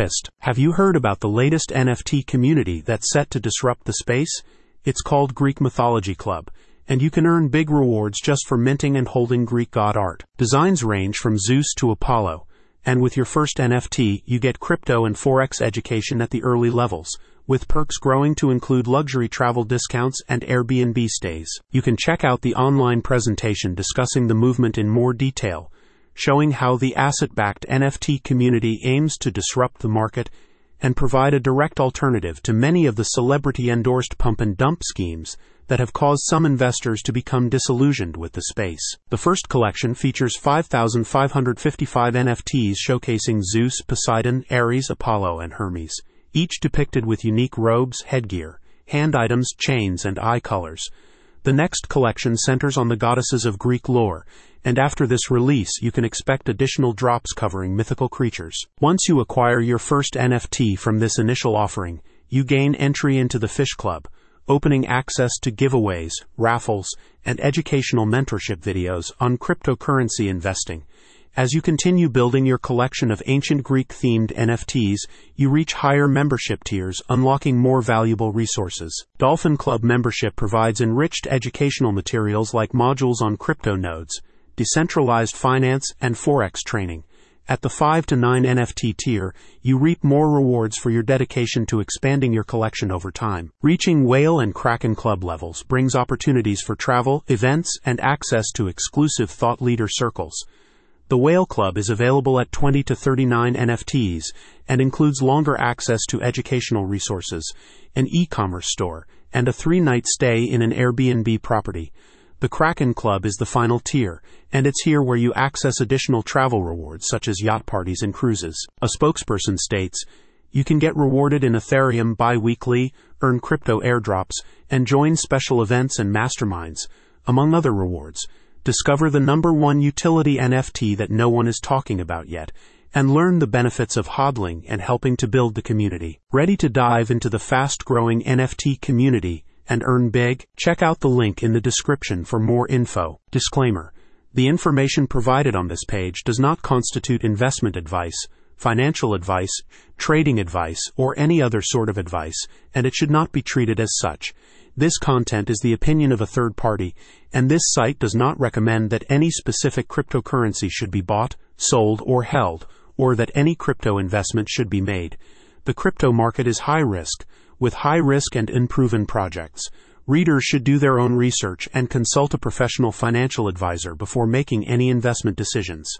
pissed. Have you heard about the latest NFT community that's set to disrupt the space? It's called Greek Mythology Club, and you can earn big rewards just for minting and holding Greek god art. Designs range from Zeus to Apollo, and with your first NFT, you get crypto and Forex education at the early levels, with perks growing to include luxury travel discounts and Airbnb stays. You can check out the online presentation discussing the movement in more detail showing how the asset backed NFT community aims to disrupt the market and provide a direct alternative to many of the celebrity endorsed pump and dump schemes that have caused some investors to become disillusioned with the space. The first collection features 5,555 NFTs showcasing Zeus, Poseidon, Ares, Apollo, and Hermes, each depicted with unique robes, headgear, hand items, chains, and eye colors. The next collection centers on the goddesses of Greek lore and after this release, you can expect additional drops covering mythical creatures. Once you acquire your first NFT from this initial offering, you gain entry into the Fish Club, opening access to giveaways, raffles, and educational mentorship videos on cryptocurrency investing. As you continue building your collection of ancient Greek themed NFTs, you reach higher membership tiers, unlocking more valuable resources. Dolphin Club membership provides enriched educational materials like modules on crypto nodes decentralized finance, and Forex training. At the 5 to 9 NFT tier, you reap more rewards for your dedication to expanding your collection over time. Reaching Whale and Kraken Club levels brings opportunities for travel, events, and access to exclusive thought leader circles. The Whale Club is available at 20 to 39 NFTs and includes longer access to educational resources, an e commerce store, and a three night stay in an Airbnb property. The Kraken Club is the final tier, and it's here where you access additional travel rewards such as yacht parties and cruises. A spokesperson states, you can get rewarded in Ethereum bi-weekly, earn crypto airdrops, and join special events and masterminds, among other rewards. Discover the number one utility NFT that no one is talking about yet, and learn the benefits of hodling and helping to build the community. Ready to dive into the fast growing NFT community and earn big? Check out the link in the description for more info. Disclaimer The information provided on this page does not constitute investment advice, financial advice, trading advice, or any other sort of advice, and it should not be treated as such. This content is the opinion of a third party, and this site does not recommend that any specific cryptocurrency should be bought, sold, or held, or that any crypto investment should be made. The crypto market is high risk with high risk and unproven projects. Readers should do their own research and consult a professional financial advisor before making any investment decisions.